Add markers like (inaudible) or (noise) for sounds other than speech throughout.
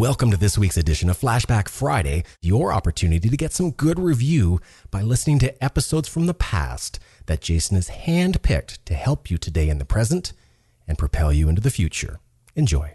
Welcome to this week's edition of Flashback Friday, your opportunity to get some good review by listening to episodes from the past that Jason has handpicked to help you today in the present and propel you into the future. Enjoy.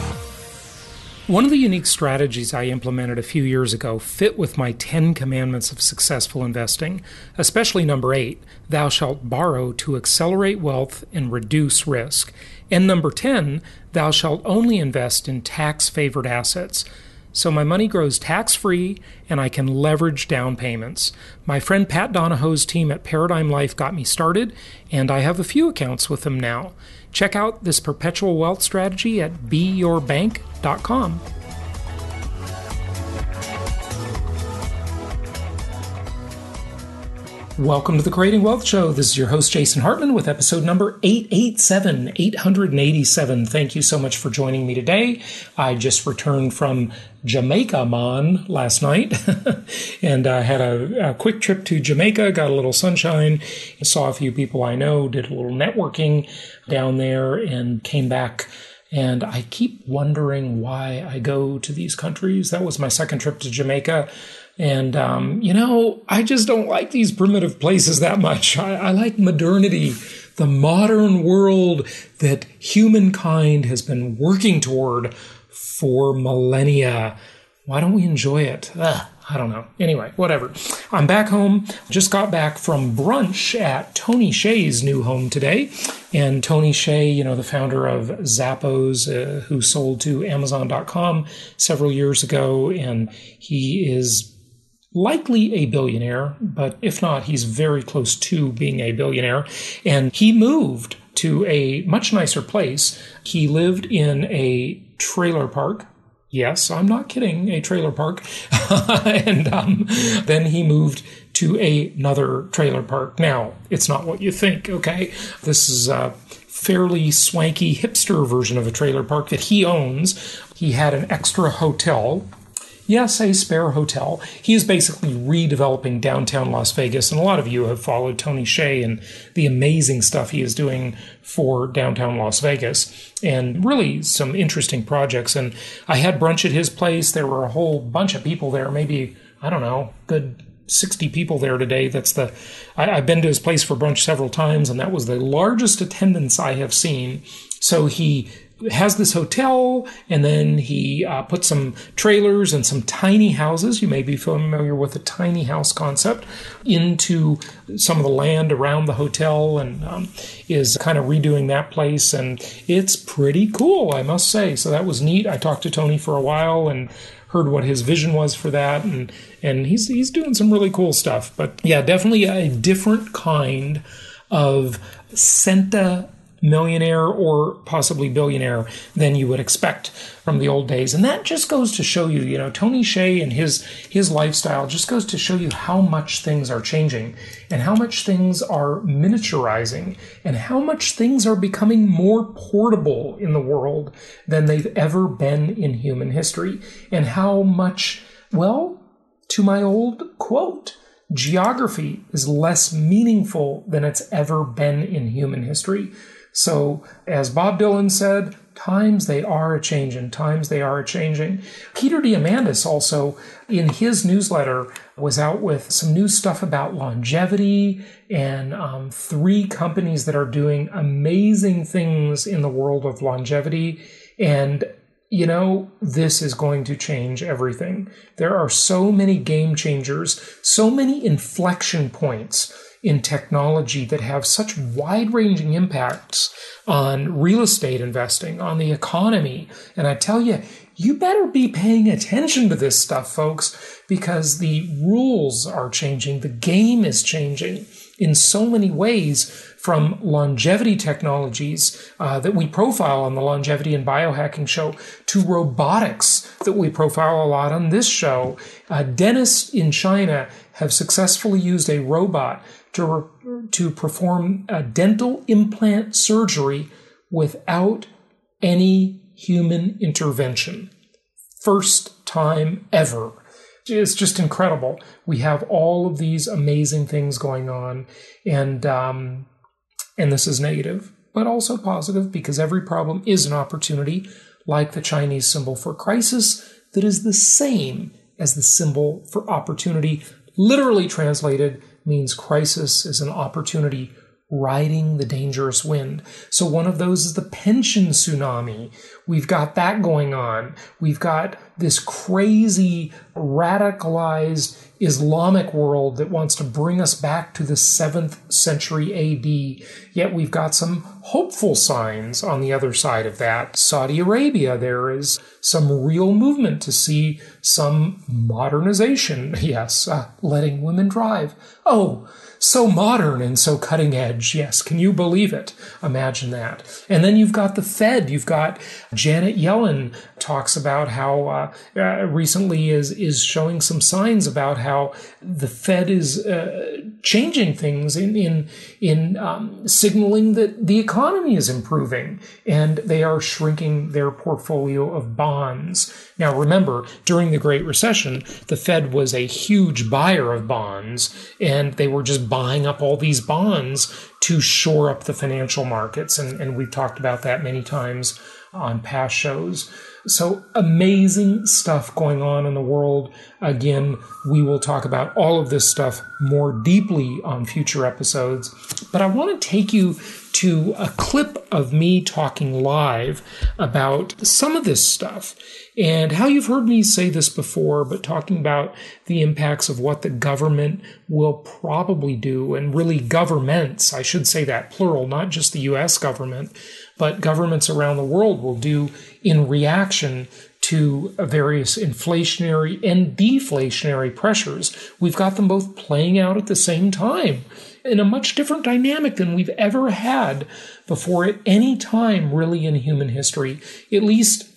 One of the unique strategies I implemented a few years ago fit with my 10 commandments of successful investing, especially number 8, thou shalt borrow to accelerate wealth and reduce risk, and number 10, thou shalt only invest in tax favored assets. So my money grows tax free and I can leverage down payments. My friend Pat Donohoe's team at Paradigm Life got me started, and I have a few accounts with them now. Check out this perpetual wealth strategy at beyourbank.com. Welcome to the Creating Wealth Show. This is your host, Jason Hartman, with episode number 887, 887. Thank you so much for joining me today. I just returned from Jamaica, Mon, last night, (laughs) and I had a, a, quick trip to Jamaica, got a little sunshine, saw a few people I know, did a little networking down there, and came back. And I keep wondering why I go to these countries. That was my second trip to Jamaica. And, um, you know, I just don't like these primitive places that much. I, I like modernity, the modern world that humankind has been working toward for millennia. Why don't we enjoy it? Ugh, I don't know. Anyway, whatever. I'm back home. Just got back from brunch at Tony Hsieh's new home today. And Tony Hsieh, you know, the founder of Zappos, uh, who sold to Amazon.com several years ago. And he is likely a billionaire, but if not, he's very close to being a billionaire. And he moved to a much nicer place. He lived in a trailer park. Yes, I'm not kidding, a trailer park. (laughs) and um, then he moved to another trailer park. Now, it's not what you think, okay? This is a fairly swanky hipster version of a trailer park that he owns. He had an extra hotel yes, a spare hotel. He is basically redeveloping downtown Las Vegas, and a lot of you have followed Tony Hsieh and the amazing stuff he is doing for downtown Las Vegas, and really some interesting projects. And I had brunch at his place. There were a whole bunch of people there, maybe, I don't know, good 60 people there today. That's the, I, have been to his place for brunch several times, and that was the largest attendance I have seen. So he has this hotel, and then he uh, put some trailers and some tiny houses. You may be familiar with the tiny house concept into some of the land around the hotel, and um, is kind of redoing that place. And it's pretty cool, I must say. So that was neat. I talked to Tony for a while and heard what his vision was for that, and and he's he's doing some really cool stuff. But yeah, definitely a different kind of Senta millionaire or possibly billionaire than you would expect from the old days. And that just goes to show you, you know, Tony Hsieh and his his lifestyle just goes to show you how much things are changing and how much things are miniaturizing and how much things are becoming more portable in the world than they've ever been in human history. And how much, well, to my old quote, geography is less meaningful than it's ever been in human history. So, as Bob Dylan said, times they are a changing, times they are a changing. Peter Diamandis also, in his newsletter, was out with some new stuff about longevity and um, three companies that are doing amazing things in the world of longevity. And you know, this is going to change everything. There are so many game changers, so many inflection points in technology that have such wide ranging impacts on real estate investing, on the economy. And I tell you, you better be paying attention to this stuff, folks, because the rules are changing. The game is changing in so many ways from longevity technologies uh, that we profile on the longevity and biohacking show to robotics that we profile a lot on this show. Uh, dentists in China have successfully used a robot to, to perform a dental implant surgery without any human intervention. First time ever it's just incredible. We have all of these amazing things going on, and um, and this is negative, but also positive because every problem is an opportunity, like the Chinese symbol for crisis, that is the same as the symbol for opportunity. Literally translated means crisis is an opportunity riding the dangerous wind. So one of those is the pension tsunami. We've got that going on. We've got this crazy radicalized Islamic world that wants to bring us back to the 7th century AD. Yet we've got some hopeful signs on the other side of that. Saudi Arabia, there is some real movement to see some modernization. (laughs) Yes, uh, letting women drive. Oh, so modern and so cutting edge. Yes, can you believe it? Imagine that. And then you've got the Fed. You've got Janet Yellen talks about how uh, uh, recently is is showing some signs about how the Fed is uh, changing things in in in um, signaling that the economy is improving and they are shrinking their portfolio of bonds. Now, remember, during the Great Recession, the Fed was a huge buyer of bonds, and they were just buying up all these bonds to shore up the financial markets. And, and we've talked about that many times on past shows. So amazing stuff going on in the world. Again, we will talk about all of this stuff more deeply on future episodes. But I want to take you to a clip of me talking live about some of this stuff and how you've heard me say this before, but talking about the impacts of what the government will probably do and really governments, I should say that plural, not just the US government, but governments around the world will do in reaction to various inflationary and deflationary pressures. We've got them both playing out at the same time in a much different dynamic than we've ever had before at any time, really, in human history, at least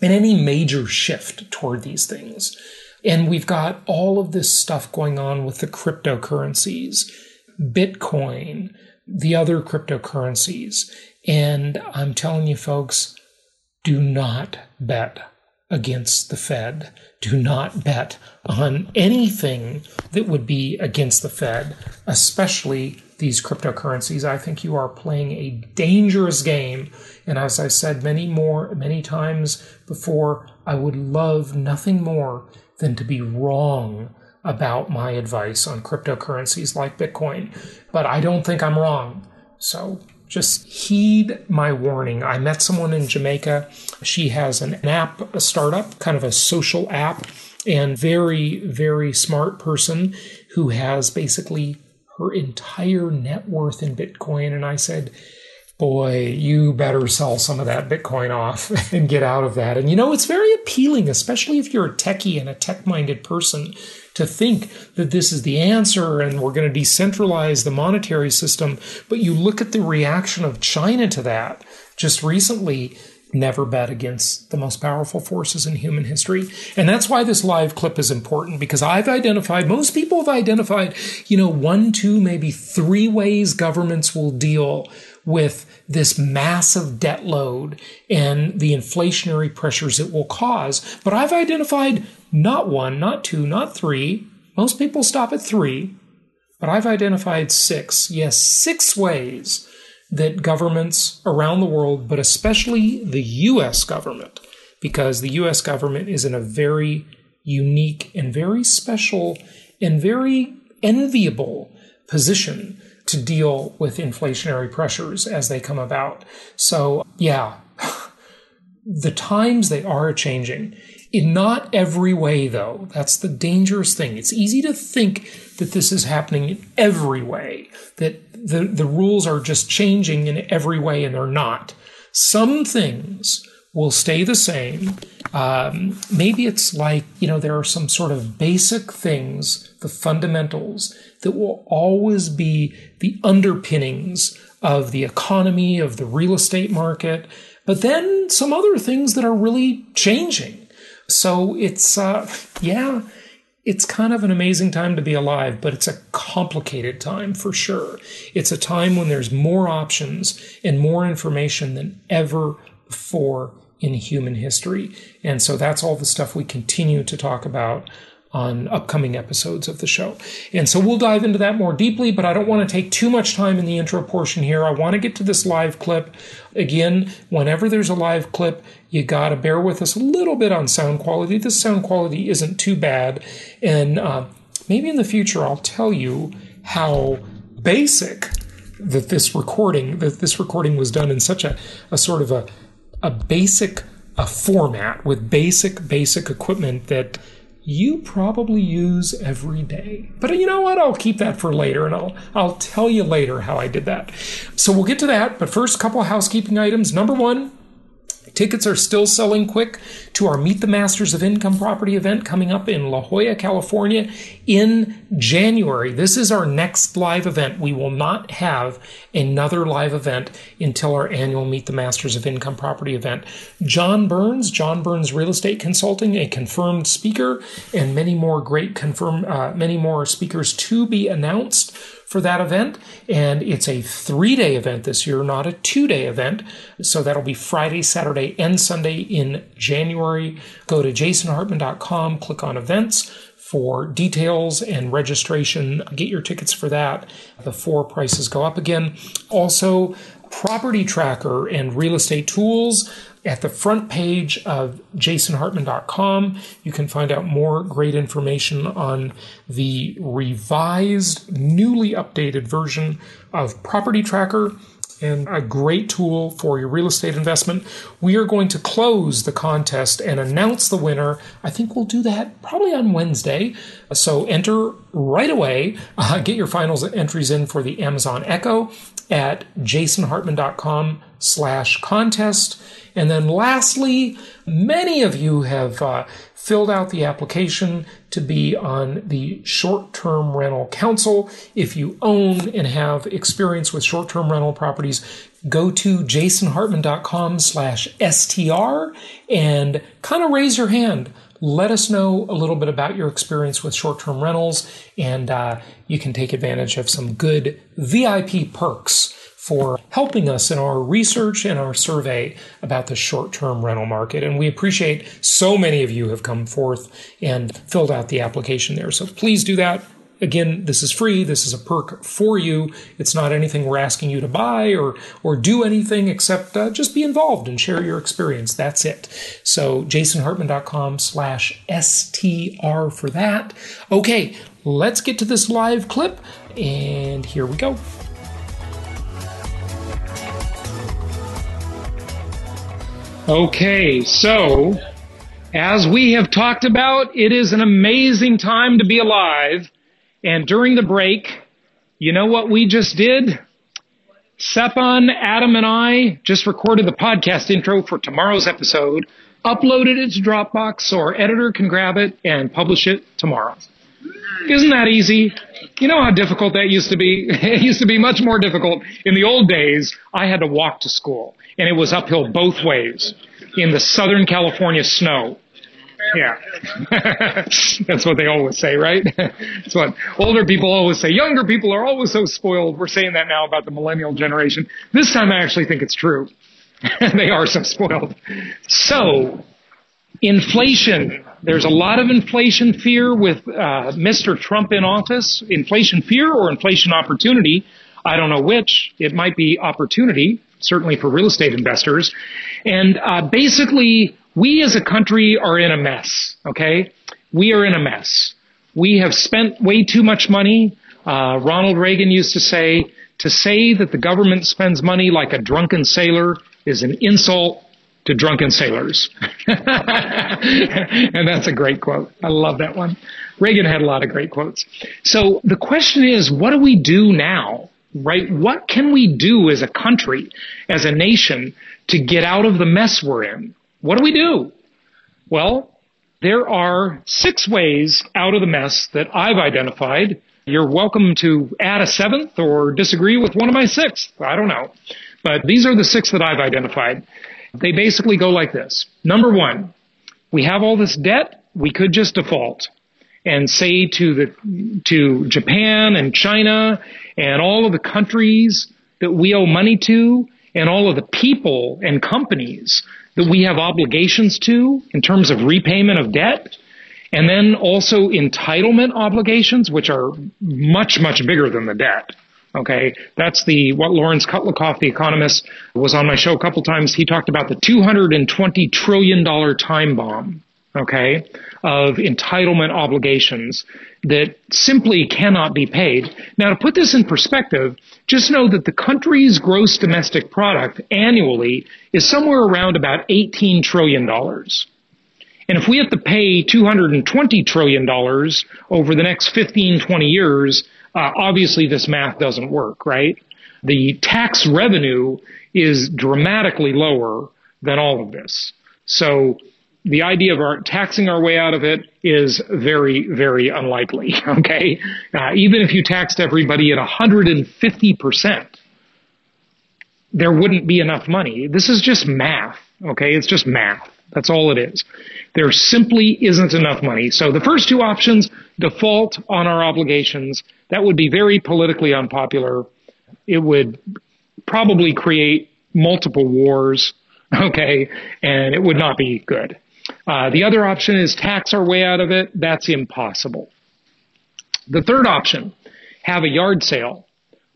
in any major shift toward these things. And we've got all of this stuff going on with the cryptocurrencies, Bitcoin, the other cryptocurrencies. And I'm telling you, folks, do not bet against the Fed. Do not bet on anything that would be against the Fed, especially these cryptocurrencies. I think you are playing a dangerous game. And as I said many more, many times before, I would love nothing more than to be wrong about my advice on cryptocurrencies like Bitcoin. But I don't think I'm wrong. So just heed my warning. I met someone in Jamaica. She has an app, a startup, kind of a social app, and very, very smart person who has basically her entire net worth in Bitcoin. And I said, boy, you better sell some of that Bitcoin off (laughs) and get out of that. And you know, it's very appealing, especially if you're a techie and a tech minded person, to think that this is the answer and we're going to decentralize the monetary system. But you look at the reaction of China to that just recently. Never bet against the most powerful forces in human history. And that's why this live clip is important because I've identified, most people have identified, you know, one, two, maybe three ways governments will deal with this massive debt load and the inflationary pressures it will cause. But I've identified not one, not two, not three. Most people stop at three, but I've identified six. Yes, six ways that governments around the world, but especially the US government, because the US government is in a very unique and very special and very enviable position to deal with inflationary pressures as they come about. So, yeah, (laughs) the times they are changing. In not every way, though. That's the dangerous thing. It's easy to think that this is happening in every way, that the, the rules are just changing in every way, and they're not. Some things will stay the same. Um, maybe it's like, you know, there are some sort of basic things, the fundamentals, that will always be the underpinnings of the economy, of the real estate market, but then some other things that are really changing. So it's, uh, yeah, it's kind of an amazing time to be alive, but it's a complicated time for sure. It's a time when there's more options and more information than ever before in human history. And so that's all the stuff we continue to talk about on upcoming episodes of the show. And so we'll dive into that more deeply, but I don't want to take too much time in the intro portion here. I want to get to this live clip. Again, whenever there's a live clip, you got to bear with us a little bit on sound quality. This sound quality isn't too bad. And uh, maybe in the future, I'll tell you how basic that this recording that this recording was done in such a, a sort of a, a basic a format with basic basic equipment that you probably use every day. But you know what? I'll keep that for later and I'll I'll tell you later how I did that. So we'll get to that, but first couple housekeeping items. Number 1, Tickets are still selling quick to our Meet the Masters of Income Property event coming up in La Jolla, California in January. This is our next live event. We will not have another live event until our annual Meet the Masters of Income Property event. John Burns, John Burns Real Estate Consulting, a confirmed speaker, and many more great confirm, uh, many more speakers to be announced for that event. And it's a three day event this year, not a two day event. So that'll be Friday, Saturday, and Sunday in January. Go to jasonhartman.com, click on events for details and registration. Get your tickets for that before prices go up again. Also, property tracker and real estate tools at the front page of jasonhartman.com, you can find out more great information on the revised, newly updated version of Property Tracker and a great tool for your real estate investment. We are going to close the contest and announce the winner. I think we'll do that probably on Wednesday. So enter right away. (laughs) Uh, get your finals entries in for the Amazon Echo at jasonhartman.com slash contest. And then lastly, many of you have uh, filled out the application to be on the short term rental council. If you own and have experience with short term rental properties, go to jasonhartman.com slash STR and kind of raise your hand. Let us know a little bit about your experience with short term rentals, and uh, you can take advantage of some good VIP perks for helping us in our research and our survey about the short term rental market. And we appreciate so many of you have come forth and filled out the application there. So please do that. Again, this is free. This is a perk for you. It's not anything we're asking you to buy or or do anything except uh, just be involved and share your experience. That's it. So jasonhartman.com slash STR for that. Okay, let's get to this live clip. And here we go. Okay, so as we have talked about, it is an amazing time to be alive. And during the break, you know what we just did? Sepon, Adam, and I just recorded the podcast intro for tomorrow's episode, uploaded it to Dropbox so our editor can grab it and publish it tomorrow. Isn't that easy? You know how difficult that used to be? (laughs) It used to be much more difficult. In the old days, I had to walk to school, and it was uphill both ways in the Southern California snow. Yeah. (laughs) That's what they always say, right? (laughs) That's what older people always say. Younger people are always so spoiled. We're saying that now about the millennial generation. This time I actually think it's true. they are so spoiled. So, inflation. There's a lot of inflation fear with uh, Mr. Trump in office. Inflation fear or inflation opportunity. I don't know which. It might be opportunity, certainly for real estate investors. And uh, basically, we as a country are in a mess. Okay, we are in a mess. We have spent way too much money. Uh, Ronald Reagan used to say, "To say that the government spends money like a drunken sailor is an insult to drunken sailors. (laughs) and that's a great quote. I love that one. Reagan had a lot of great quotes. So the question is, what do we do now? Right? What can we do as a country, as a nation, to get out of the mess we're in? What do we do? Well, there are six ways out of the mess that I've identified. You're welcome to add a seventh or disagree with one of my six. I don't know. But these are the six that I've identified. They basically go like this. Number one, we have all this debt. We could just default and say to the, to Japan and China and all of the countries that we owe money to and all of the people and companies that we have obligations to in terms of repayment of debt. And then also entitlement obligations, which are much, much bigger than the debt. Okay, that's the what Lawrence Kotlikoff, the economist, was on my show a couple times. He talked about the 220 trillion dollar time bomb. Okay, of entitlement obligations that simply cannot be paid. Now, to put this in perspective, just know that the country's gross domestic product annually is somewhere around about 18 trillion dollars. And if we have to pay $220 trillion over the next 15, 20 years, uh, obviously this math doesn't work, right? The tax revenue is dramatically lower than all of this. So the idea of our taxing our way out of it is very, very unlikely. (laughs) Okay. Uh, even if you taxed everybody at 150%, there wouldn't be enough money. This is just math. Okay. It's just math. That's all it is. There simply isn't enough money. So the first two options, default on our obligations, that would be very politically unpopular. It would probably create multiple wars, (laughs) okay, and it would not be good. Uh, the other option is tax our way out of it. That's impossible. The third option, have a yard sale.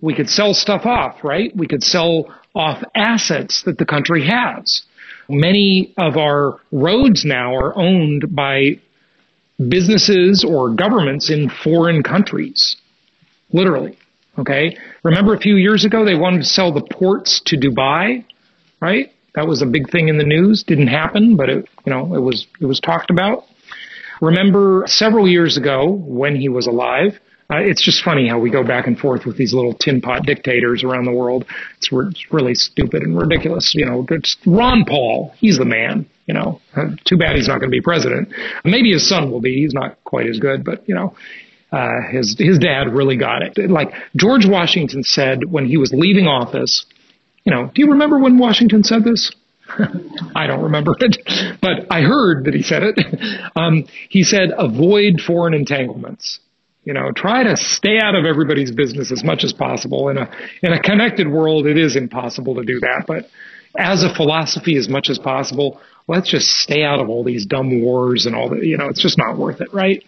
We could sell stuff off, right? We could sell off assets that the country has. Many of our roads now are owned by businesses or governments in foreign countries. Literally. Okay. Remember a few years ago they wanted to sell the ports to Dubai, right? That was a big thing in the news. Didn't happen, but it, you know, it was, it was talked about. Remember several years ago when he was alive, uh, it's just funny how we go back and forth with these little tin pot dictators around the world. It's, re- it's really stupid and ridiculous. You know, it's Ron Paul. He's the man. You know, uh, too bad he's not going to be president. Maybe his son will be. He's not quite as good, but you know, uh, his his dad really got it. Like George Washington said when he was leaving office. You know, do you remember when Washington said this? (laughs) I don't remember it, but I heard that he said it. (laughs) Um, he said, avoid foreign entanglements. You know, try to stay out of everybody's business as much as possible. In a, in a connected world, it is impossible to do that. But as a philosophy, as much as possible, let's just stay out of all these dumb wars and all that. You know, it's just not worth it, right?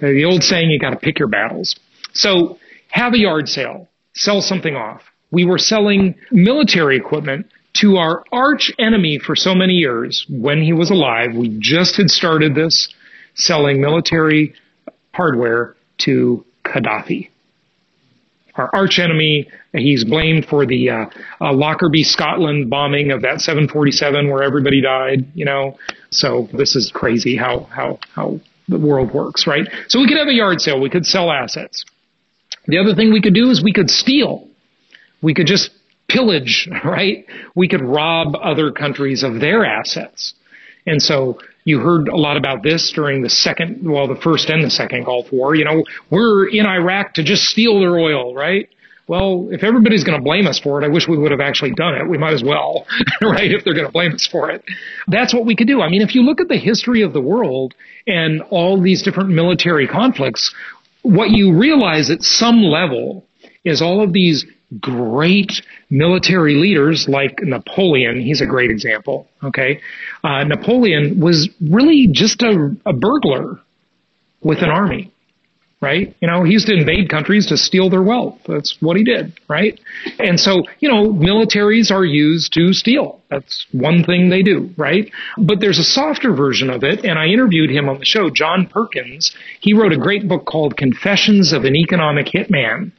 Uh, the old saying, you got to pick your battles. So have a yard sale, sell something off. We were selling military equipment to our arch enemy for so many years when he was alive. We just had started this selling military hardware to Gaddafi. Our arch enemy, he's blamed for the uh, uh, Lockerbie, Scotland bombing of that 747 where everybody died, you know. So this is crazy how, how, how the world works, right? So we could have a yard sale. We could sell assets. The other thing we could do is we could steal. We could just pillage, (laughs) right? We could rob other countries of their assets. And so you heard a lot about this during the second, well, the first and the second Gulf War. You know, we're in Iraq to just steal their oil, right? Well, if everybody's going to blame us for it, I wish we would have actually done it. We might as well, (laughs) right? If they're going to blame us for it. That's what we could do. I mean, if you look at the history of the world and all these different military conflicts, what you realize at some level is all of these great military leaders like Napoleon. He's a great example. Okay. Uh, Napoleon was really just a, a burglar with an army, right? You know, he used to invade countries to steal their wealth. That's what he did, right? And so, you know, militaries are used to steal. That's one thing they do, right? But there's a softer version of it, and I interviewed him on the show, John Perkins. He wrote a great book called Confessions of an Economic Hitman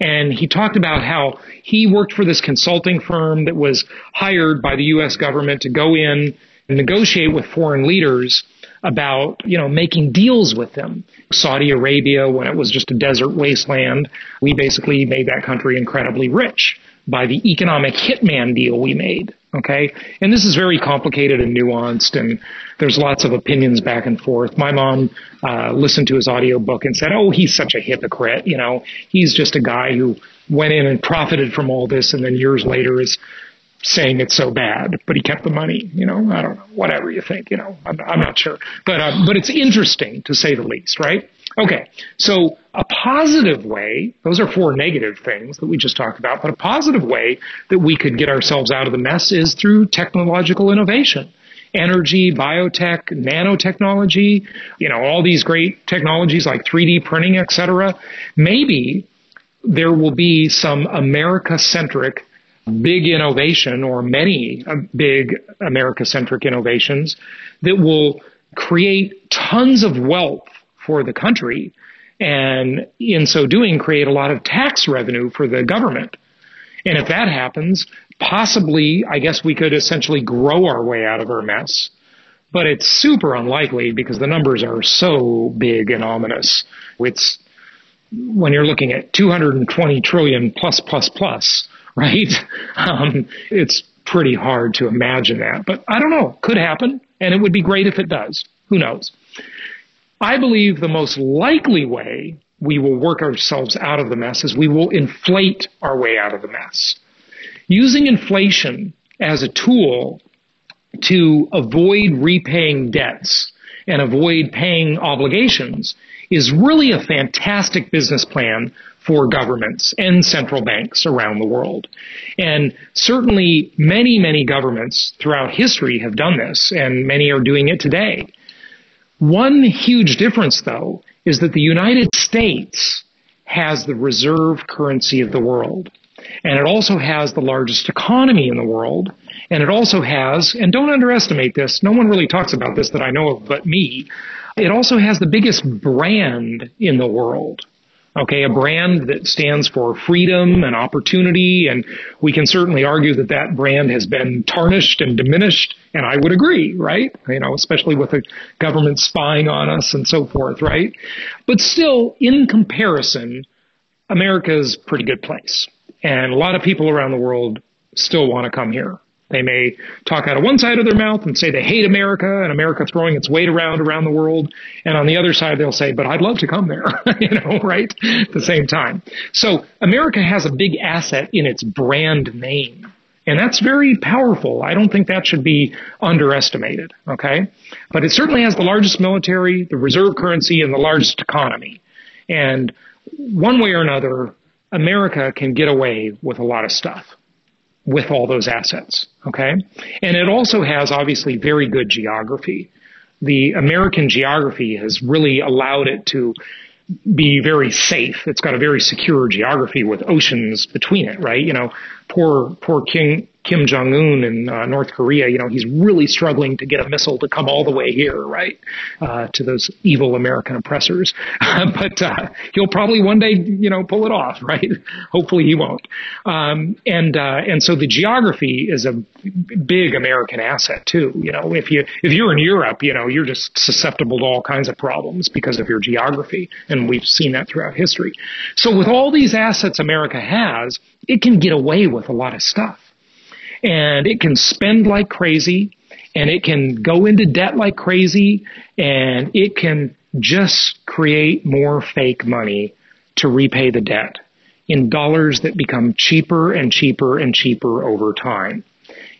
And he talked about how he worked for this consulting firm that was hired by the U.S. government to go in and negotiate with foreign leaders about, you know, making deals with them. Saudi Arabia, when it was just a desert wasteland, we basically made that country incredibly rich by the economic hitman deal we made. Okay. And this is very complicated and nuanced and there's lots of opinions back and forth. My mom, uh, listened to his audiobook and said, Oh, he's such a hypocrite. You know, he's just a guy who went in and profited from all this and then years later is saying it's so bad, but he kept the money. You know, I don't know, whatever you think. You know, I'm, I'm not sure, but uh, but it's interesting to say the least, right? Okay, so a positive way, those are four negative things that we just talked about, but a positive way that we could get ourselves out of the mess is through technological innovation. Energy, biotech, nanotechnology, you know, all these great technologies like 3D printing, et cetera. Maybe there will be some America centric big innovation or many uh, big America centric innovations that will create tons of wealth for the country and in so doing create a lot of tax revenue for the government. And if that happens, possibly, I guess we could essentially grow our way out of our mess. But it's super unlikely because the numbers are so big and ominous. It's when you're looking at 220 trillion plus plus plus (laughs) right? Um, it's pretty hard to imagine that, but I don't know. Could happen, and it would be great if it does. Who knows? I believe the most likely way we will work ourselves out of the mess is we will inflate our way out of the mess. Using inflation as a tool to avoid repaying debts and avoid paying obligations is really a fantastic business plan for governments and central banks around the world. And certainly many, many governments throughout history have done this, and many are doing it today. One huge difference, though, is that the United States has the reserve currency of the world. And it also has the largest economy in the world. And it also has, and don't underestimate this, no one really talks about this that I know of but me, it also has the biggest brand in the world. Okay, a brand that stands for freedom and opportunity, and we can certainly argue that that brand has been tarnished and diminished, and I would agree, right? You know, especially with the government spying on us and so forth, right? But still, in comparison, America's a pretty good place, and a lot of people around the world still want to come here. They may talk out of one side of their mouth and say they hate America and America throwing its weight around around the world. And on the other side, they'll say, but I'd love to come there, (laughs) you know, right? At the same time. So America has a big asset in its brand name. And that's very powerful. I don't think that should be underestimated. Okay. But it certainly has the largest military, the reserve currency, and the largest economy. And one way or another, America can get away with a lot of stuff with all those assets. Okay. And it also has obviously very good geography. The American geography has really allowed it to be very safe. It's got a very secure geography with oceans between it, right? You know, poor, poor King, Kim Jong Un in uh, North Korea, you know, he's really struggling to get a missile to come all the way here, right, uh, to those evil American oppressors. (laughs) but uh, he'll probably one day, you know, pull it off, (laughs) right? Hopefully he won't. Um, and uh, and so the geography is a big American asset too. You know, if you if you're in Europe, you know, you're just susceptible to all kinds of problems because of your geography, and we've seen that throughout history. So with all these assets America has, it can get away with a lot of stuff and it can spend like crazy and it can go into debt like crazy and it can just create more fake money to repay the debt in dollars that become cheaper and cheaper and cheaper over time.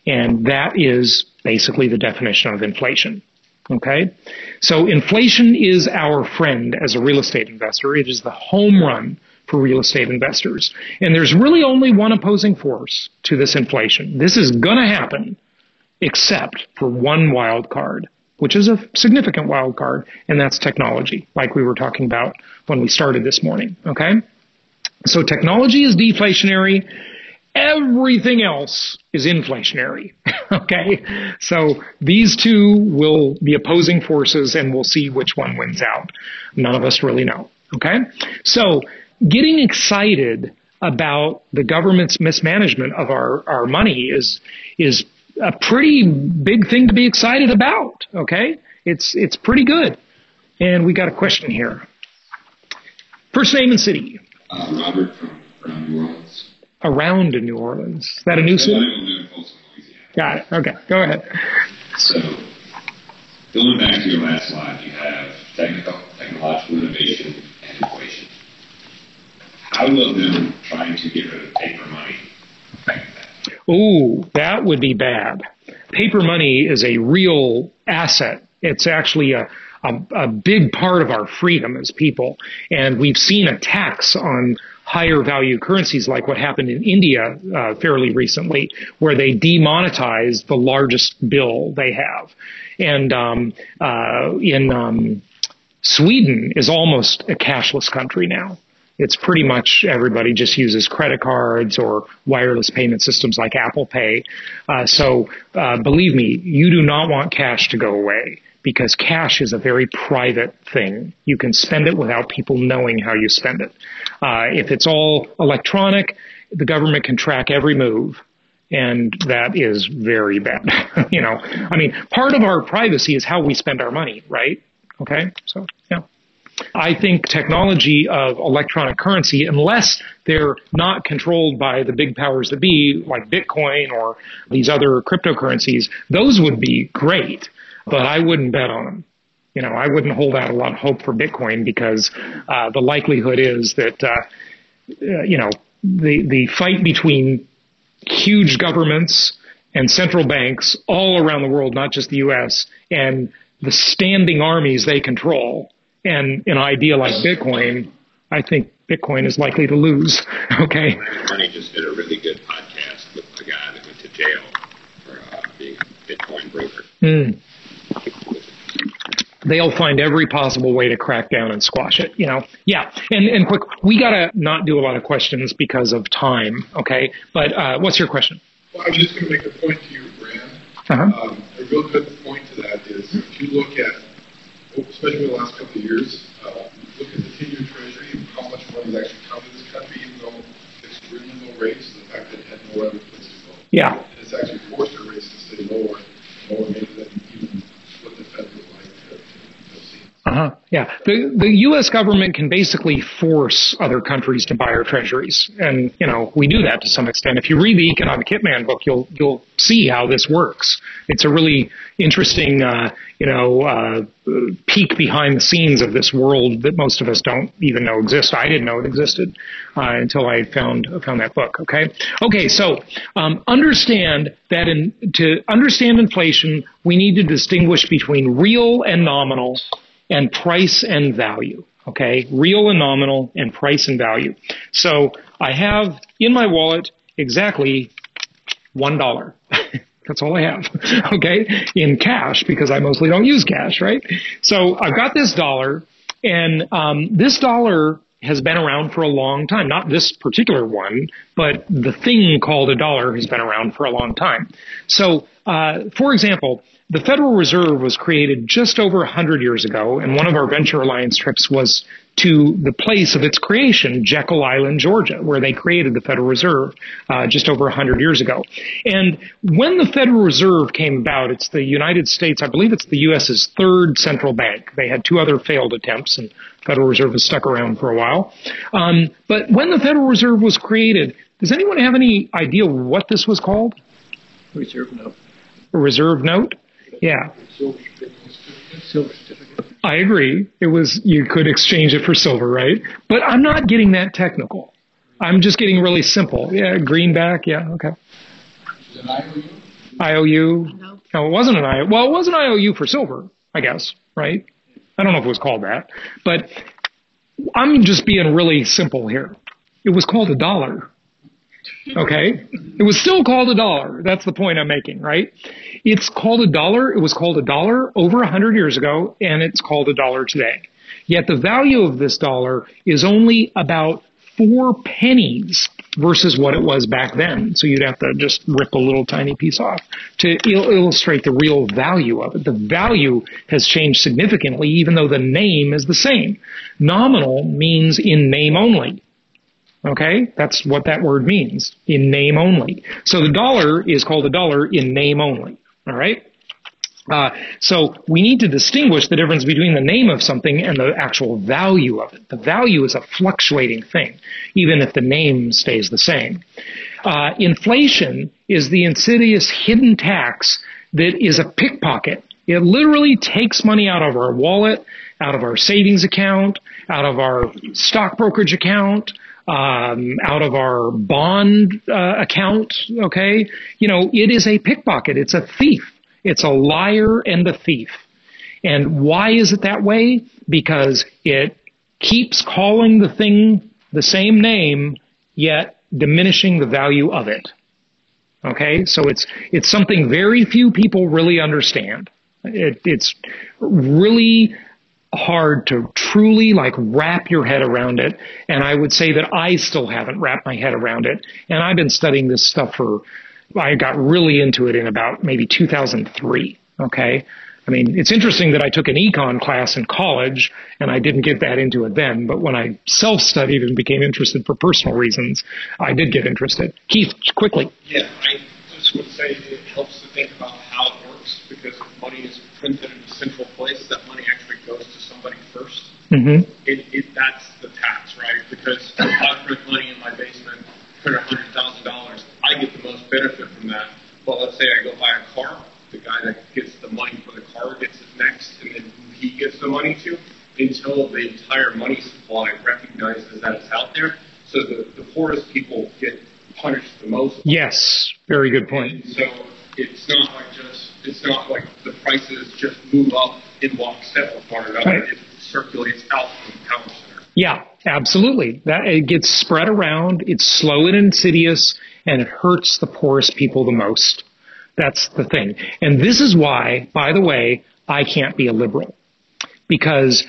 And that is basically the definition of inflation. Okay. So inflation is our friend as a real estate investor. It is the home run for real estate investors. And there's really only one opposing force to this inflation. This is going to happen except for one wild card, which is a significant wild card, and that's technology, like we were talking about when we started this morning. Okay? So technology is deflationary. Everything else is inflationary. (laughs) okay? So these two will be opposing forces and we'll see which one wins out. None of us really know. Okay? So getting excited about the government's mismanagement of our, our money is, is a pretty big thing to be excited about. Okay. It's, it's pretty good. And we got a question here. First name and city. Uh, Robert from around New Orleans. Around New Orleans. Is that a new city? Got it. Okay. Go ahead. So, going back to your last slide, you have technical, technological innovation and inflation. How will them trying to get rid of paper money? Oh, that would be bad. Paper money is a real asset. It's actually a, a, a big part of our freedom as people. And we've seen attacks on higher value currencies like what happened in India uh, fairly recently, where they demonetized the largest bill they have. And um, uh, in um, Sweden is almost a cashless country now. It's pretty much everybody just uses credit cards or wireless payment systems like Apple Pay. Uh, so uh, believe me, you do not want cash to go away because cash is a very private thing. You can spend it without people knowing how you spend it. Uh, if it's all electronic, the government can track every move. And that is very bad. (laughs) you know, I mean, part of our privacy is how we spend our money, right? Okay. So, yeah. I think technology of electronic currency, unless they're not controlled by the big powers that be, like Bitcoin or these other cryptocurrencies, those would be great but I wouldn't bet on them. You know, I wouldn't hold out a lot of hope for Bitcoin because uh, the likelihood is that, uh, uh, you know, the the fight between huge governments and central banks all around the world, not just the U.S., and the standing armies they control, and an idea like Bitcoin, I think Bitcoin is likely to lose. (laughs) Okay. Money just did a really good podcast with a guy that went to jail for uh, being a Bitcoin broker. Mm they'll find every possible way to crack down and squash it. You know, yeah. And and quick, we gotta not do a lot of questions because of time. Okay, but uh, what's your question? Well, I was just going to make a point to you, Brand. Uh-huh. Um, a real good point to that is if you look at, especially in the last couple of years, uh, look at the ten-year Treasury and how much money has actually come to this country, even though extremely low rates, the fact that it had no other place to go. Yeah. And it's actually forced our rates to stay lower, lower maybe than even what the Fed would like to, to see. Uh-huh. Yeah. The the US government can basically force other countries to buy our treasuries. And, you know, we do that to some extent. If you read the Economic Hitman book, you'll you'll see how this works. It's a really interesting uh, you know, uh, peek behind the scenes of this world that most of us don't even know exists. I didn't know it existed uh, until I found found that book. Okay, okay. So um, understand that in to understand inflation, we need to distinguish between real and nominal and price and value. Okay, real and nominal and price and value. So I have in my wallet exactly one dollar. (laughs) That's all I have. (laughs) okay, in cash because I mostly don't use cash, right? So I've got this dollar, and um, this dollar has been around for a long time. Not this particular one, but the thing called a dollar has been around for a long time. So, uh, for example, the Federal Reserve was created just over 100 years ago, and one of our Venture Alliance trips was to the place of its creation, Jekyll Island, Georgia, where they created the Federal Reserve uh, just over 100 years ago. And when the Federal Reserve came about, it's the United States, I believe it's the U.S.'s third central bank. They had two other failed attempts, and Federal Reserve has stuck around for a while. Um, but when the Federal Reserve was created, does anyone have any idea what this was called? Reserve note. A reserve note? Yeah. Silver certificate. I agree. It was, you could exchange it for silver, right? But I'm not getting that technical. I'm just getting really simple. Yeah, greenback. Yeah, okay. IOU? IOU. No, it wasn't an IOU. Well, it was an IOU for silver, I guess, right? I don't know if it was called that, but I'm just being really simple here. It was called a dollar. Okay. It was still called a dollar. That's the point I'm making, right? It's called a dollar. It was called a dollar over a hundred years ago, and it's called a dollar today. Yet the value of this dollar is only about four pennies versus what it was back then. So you'd have to just rip a little tiny piece off to il- illustrate the real value of it. The value has changed significantly, even though the name is the same. Nominal means in name only. Okay, that's what that word means in name only. So the dollar is called a dollar in name only. All right. Uh, so we need to distinguish the difference between the name of something and the actual value of it. The value is a fluctuating thing, even if the name stays the same. Uh, inflation is the insidious hidden tax that is a pickpocket. It literally takes money out of our wallet, out of our savings account, out of our stock brokerage account, um, out of our bond uh, account. Okay, you know, it is a pickpocket. It's a thief. It's a liar and a thief. And why is it that way? Because it keeps calling the thing the same name, yet diminishing the value of it. Okay, so it's it's something very few people really understand. It, it's really hard to truly like wrap your head around it, and I would say that I still haven't wrapped my head around it. And I've been studying this stuff for I got really into it in about maybe 2003. Okay. I mean, it's interesting that I took an econ class in college and I didn't get that into it then, but when I self-studied and became interested for personal reasons, I did get interested. Keith, quickly. Yeah, I just would say it helps to think about how it works because money is printed in a central place, that money actually goes to somebody 1st mm-hmm. it, it, that's the tax, right? Because if I print money in my basement, print $100,000, I get the most benefit from that. But let's say I go buy a car, the guy that gets the money for the car gets it next, and then he gives the money to, until the entire money supply recognizes that it's out there. So the, the poorest people get punished the most. Yes, very good point. And so it's not like just it's not like the prices just move up in lockstep with one another. Right. It circulates out from the power center. Yeah, absolutely. That it gets spread around. It's slow and insidious, and it hurts the poorest people the most. That's the thing. And this is why, by the way, I can't be a liberal. Because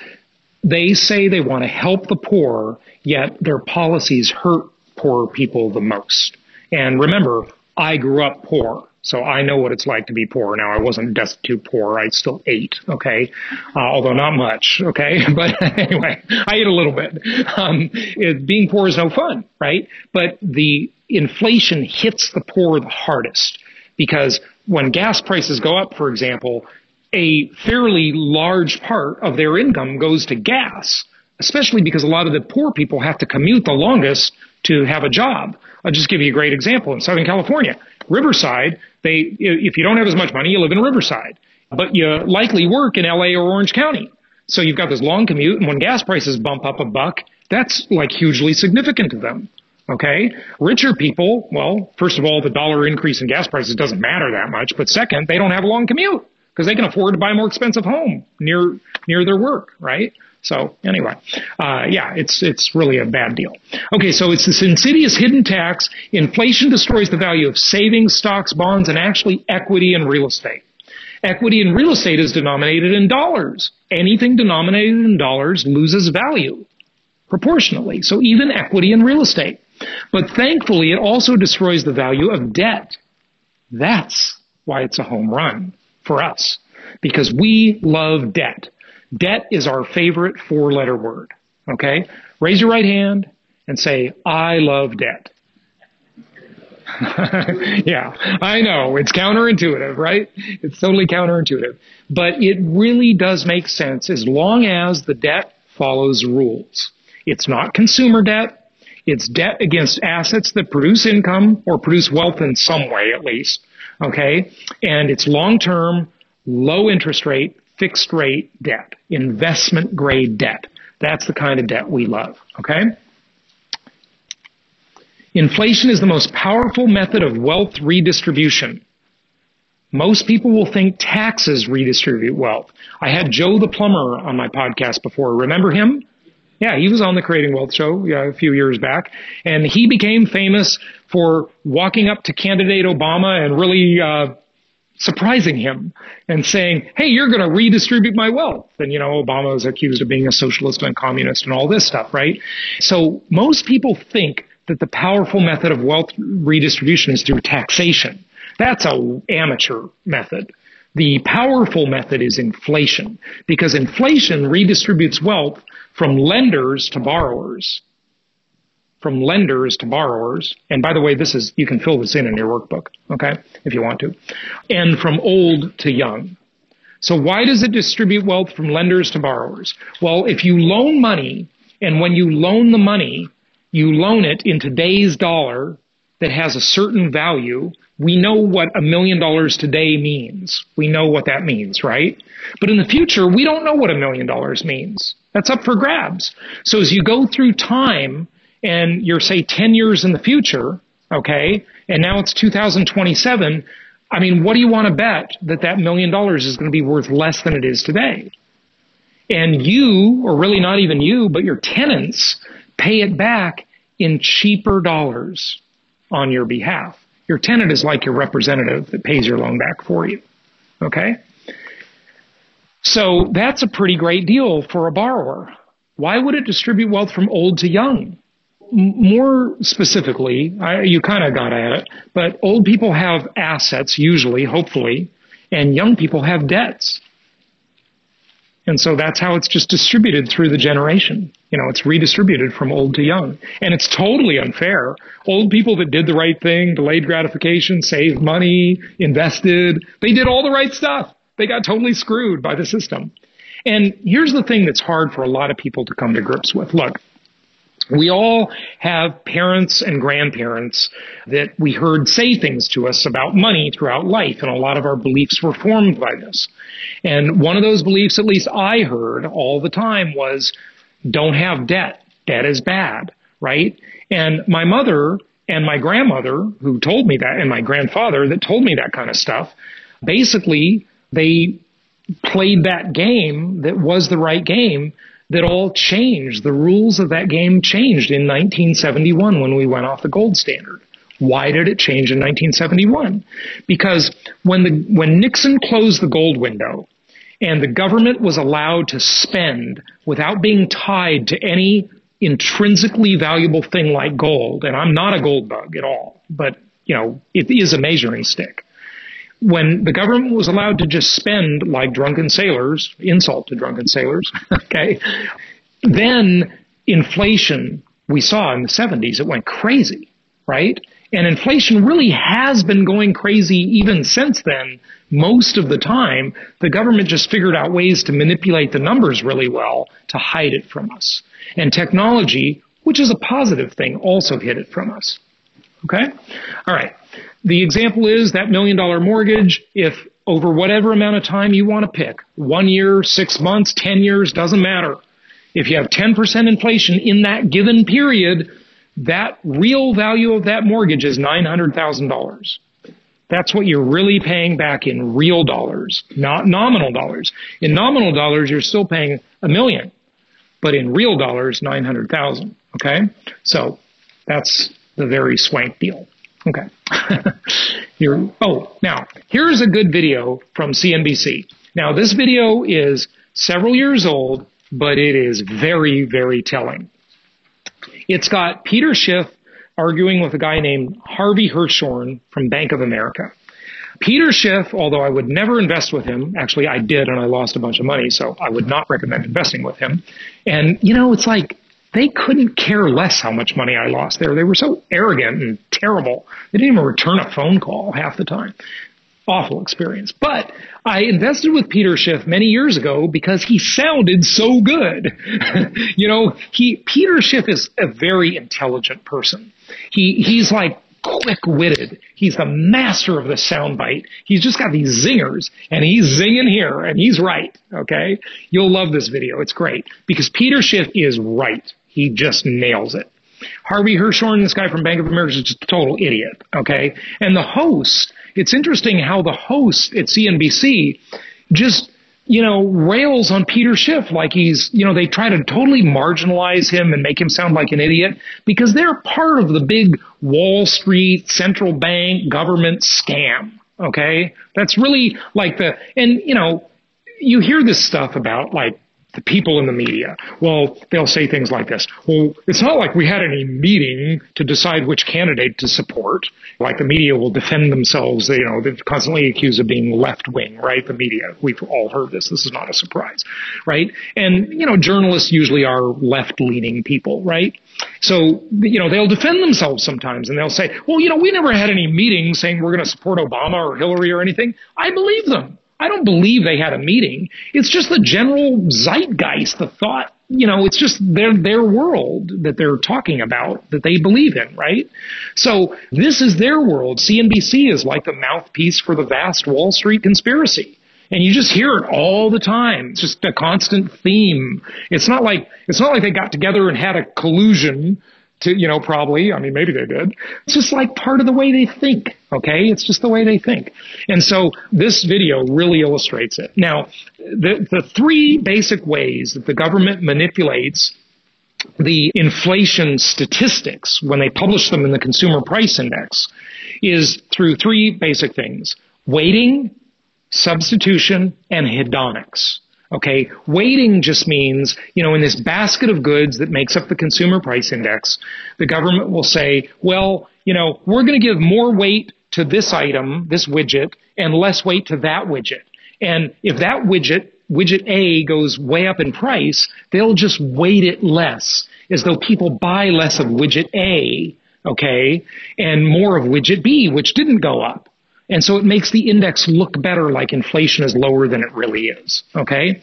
they say they want to help the poor, yet their policies hurt poor people the most. And remember, I grew up poor. So I know what it's like to be poor. Now I wasn't destitute poor. I still ate. Okay. Uh, although not much. Okay. (laughs) But anyway, I ate a little bit. Um, it, being poor is no fun, right? But the inflation hits the poor the hardest because when gas prices go up, for example, a fairly large part of their income goes to gas, especially because a lot of the poor people have to commute the longest to have a job. I'll just give you a great example in Southern California. Riverside, they, if you don't have as much money, you live in Riverside, but you likely work in LA or Orange County. So you've got this long commute, and when gas prices bump up a buck, that's like hugely significant to them. Okay. Richer people, well, first of all, the dollar increase in gas prices doesn't matter that much. But second, they don't have a long commute because they can afford to buy a more expensive home near, near their work, right? So anyway, uh, yeah, it's it's really a bad deal. Okay, so it's this insidious hidden tax. Inflation destroys the value of savings, stocks, bonds, and actually equity and real estate. Equity in real estate is denominated in dollars. Anything denominated in dollars loses value proportionally. So even equity in real estate. But thankfully, it also destroys the value of debt. That's why it's a home run for us. Because we love debt. Debt is our favorite four letter word. Okay? Raise your right hand and say, I love debt. (laughs) yeah, I know. It's counterintuitive, right? It's totally counterintuitive. But it really does make sense as long as the debt follows rules. It's not consumer debt. It's debt against assets that produce income or produce wealth in some way at least. Okay? And it's long term, low interest rate, fixed rate debt, investment grade debt. That's the kind of debt we love. Okay? Inflation is the most powerful method of wealth redistribution. Most people will think taxes redistribute wealth. I had Joe the plumber on my podcast before. Remember him? Yeah, he was on the Creating Wealth show yeah, a few years back, and he became famous for walking up to candidate Obama and really uh, surprising him and saying, "Hey, you're going to redistribute my wealth." And you know, Obama is accused of being a socialist and communist and all this stuff, right? So most people think that the powerful method of wealth redistribution is through taxation. That's a amateur method. The powerful method is inflation because inflation redistributes wealth from lenders to borrowers. From lenders to borrowers. And by the way, this is, you can fill this in in your workbook, okay, if you want to. And from old to young. So why does it distribute wealth from lenders to borrowers? Well, if you loan money and when you loan the money, you loan it in today's dollar that has a certain value. We know what a million dollars today means. We know what that means, right? But in the future, we don't know what a million dollars means. That's up for grabs. So as you go through time and you're say 10 years in the future, okay, and now it's 2027, I mean, what do you want to bet that that million dollars is going to be worth less than it is today? And you, or really not even you, but your tenants pay it back in cheaper dollars on your behalf. Your tenant is like your representative that pays your loan back for you. Okay? So that's a pretty great deal for a borrower. Why would it distribute wealth from old to young? More specifically, I, you kind of got at it, but old people have assets usually, hopefully, and young people have debts. And so that's how it's just distributed through the generation. You know, it's redistributed from old to young. And it's totally unfair. Old people that did the right thing, delayed gratification, saved money, invested, they did all the right stuff. They got totally screwed by the system. And here's the thing that's hard for a lot of people to come to grips with. Look, we all have parents and grandparents that we heard say things to us about money throughout life, and a lot of our beliefs were formed by this. And one of those beliefs, at least I heard all the time, was don't have debt. Debt is bad, right? And my mother and my grandmother, who told me that, and my grandfather that told me that kind of stuff, basically they played that game that was the right game that all changed. The rules of that game changed in 1971 when we went off the gold standard. Why did it change in 1971? Because when the when Nixon closed the gold window and the government was allowed to spend without being tied to any intrinsically valuable thing like gold, and I'm not a gold bug at all, but you know, it is a measuring stick when the government was allowed to just spend like drunken sailors, insult to drunken sailors, (laughs) okay, then inflation we saw in the 70s, it went crazy, right? And inflation really has been going crazy even since then. Most of the time, the government just figured out ways to manipulate the numbers really well to hide it from us. And technology, which is a positive thing, also hid it from us. Okay? All right. The example is that million dollar mortgage, if over whatever amount of time you want to pick, one year, six months, 10 years, doesn't matter. If you have 10% inflation in that given period, that real value of that mortgage is $900,000. That's what you're really paying back in real dollars, not nominal dollars. In nominal dollars, you're still paying a million, but in real dollars, 900,000. Okay? So that's the very swank deal. Okay. (laughs) Here, oh, now, here's a good video from CNBC. Now, this video is several years old, but it is very, very telling. It's got Peter Schiff arguing with a guy named Harvey Hirschhorn from Bank of America. Peter Schiff, although I would never invest with him, actually I did and I lost a bunch of money, so I would not recommend investing with him. And, you know, it's like they couldn't care less how much money I lost there. They were so arrogant and terrible. They didn't even return a phone call half the time. Awful experience. But I invested with Peter Schiff many years ago because he sounded so good. (laughs) you know, he Peter Schiff is a very intelligent person. He he's like quick-witted. He's the master of the soundbite. He's just got these zingers, and he's zinging here, and he's right. Okay, you'll love this video. It's great because Peter Schiff is right. He just nails it. Harvey Hirschhorn, this guy from Bank of America, is just a total idiot. Okay. And the host, it's interesting how the host at CNBC just, you know, rails on Peter Schiff like he's, you know, they try to totally marginalize him and make him sound like an idiot because they're part of the big Wall Street central bank government scam. Okay. That's really like the, and, you know, you hear this stuff about like the people in the media. Well, they'll say things like this. Well, it's not like we had any meeting to decide which candidate to support. Like the media will defend themselves. You know, they're constantly accused of being left wing, right? The media. We've all heard this. This is not a surprise, right? And, you know, journalists usually are left leaning people, right? So, you know, they'll defend themselves sometimes and they'll say, well, you know, we never had any meetings saying we're going to support Obama or Hillary or anything. I believe them. I don't believe they had a meeting. It's just the general zeitgeist, the thought, you know, it's just their, their world that they're talking about that they believe in, right? So this is their world. CNBC is like the mouthpiece for the vast Wall Street conspiracy. And you just hear it all the time. It's just a constant theme. It's not like, it's not like they got together and had a collusion to, you know, probably. I mean, maybe they did. It's just like part of the way they think. Okay. It's just the way they think. And so this video really illustrates it. Now, the, the three basic ways that the government manipulates the inflation statistics when they publish them in the consumer price index is through three basic things. Weighting, substitution, and hedonics. Okay, weighting just means, you know, in this basket of goods that makes up the consumer price index, the government will say, well, you know, we're going to give more weight to this item, this widget, and less weight to that widget. And if that widget, widget A goes way up in price, they'll just weight it less as though people buy less of widget A, okay, and more of widget B, which didn't go up. And so it makes the index look better like inflation is lower than it really is. Okay.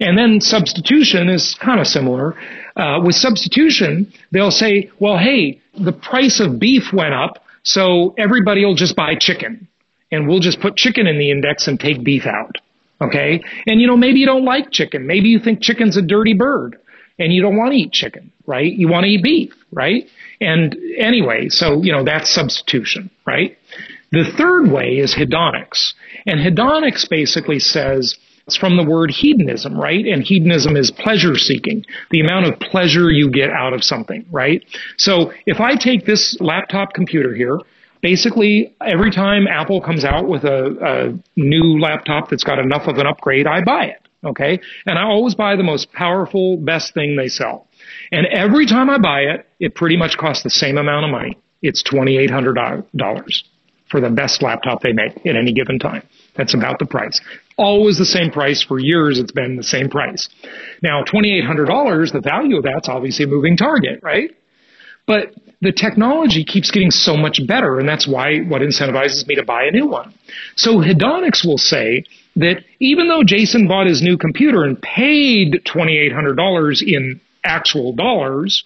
And then substitution is kind of similar. Uh, with substitution, they'll say, well, hey, the price of beef went up, so everybody will just buy chicken. And we'll just put chicken in the index and take beef out. Okay. And you know, maybe you don't like chicken. Maybe you think chicken's a dirty bird and you don't want to eat chicken, right? You want to eat beef, right? And anyway, so, you know, that's substitution, right? The third way is hedonics. And hedonics basically says, it's from the word hedonism, right? And hedonism is pleasure seeking, the amount of pleasure you get out of something, right? So if I take this laptop computer here, basically every time Apple comes out with a, a new laptop that's got enough of an upgrade, I buy it. Okay. And I always buy the most powerful, best thing they sell. And every time I buy it, it pretty much costs the same amount of money. It's $2,800 for the best laptop they make at any given time. That's about the price. Always the same price for years. It's been the same price. Now, $2,800, the value of that's obviously a moving target, right? But the technology keeps getting so much better, and that's why what incentivizes me to buy a new one. So Hedonics will say that even though Jason bought his new computer and paid $2,800 in actual dollars,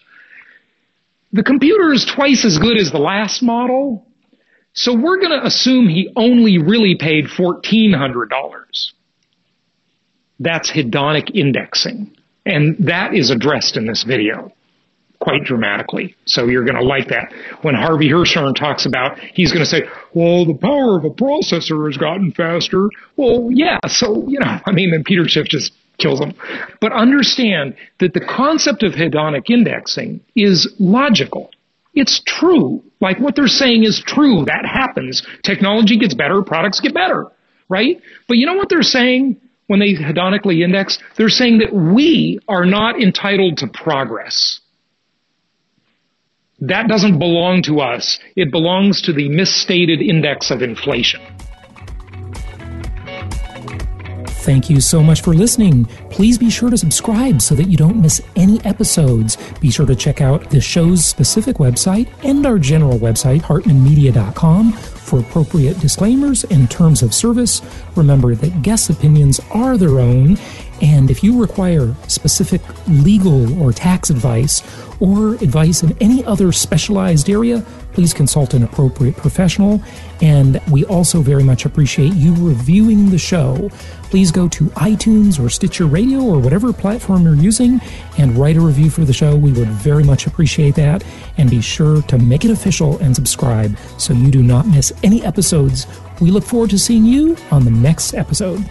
the computer is twice as good as the last model, so we're going to assume he only really paid $1,400. That's hedonic indexing. And that is addressed in this video quite dramatically. So you're going to like that. When Harvey Hirschhorn talks about, he's going to say, well, the power of a processor has gotten faster. Well, yeah. So, you know, I mean, then Peter Schiff just kills him. But understand that the concept of hedonic indexing is logical. It's true. Like what they're saying is true. That happens. Technology gets better, products get better, right? But you know what they're saying when they hedonically index? They're saying that we are not entitled to progress. That doesn't belong to us. It belongs to the misstated index of inflation. Thank you so much for listening. Please be sure to subscribe so that you don't miss any episodes. Be sure to check out the show's specific website and our general website, hartmanmedia.com, for appropriate disclaimers and terms of service. Remember that guest opinions are their own, and if you require specific legal or tax advice or advice in any other specialized area, please consult an appropriate professional. And we also very much appreciate you reviewing the show. Please go to iTunes or Stitcher Radio or whatever platform you're using and write a review for the show. We would very much appreciate that. And be sure to make it official and subscribe so you do not miss any episodes. We look forward to seeing you on the next episode.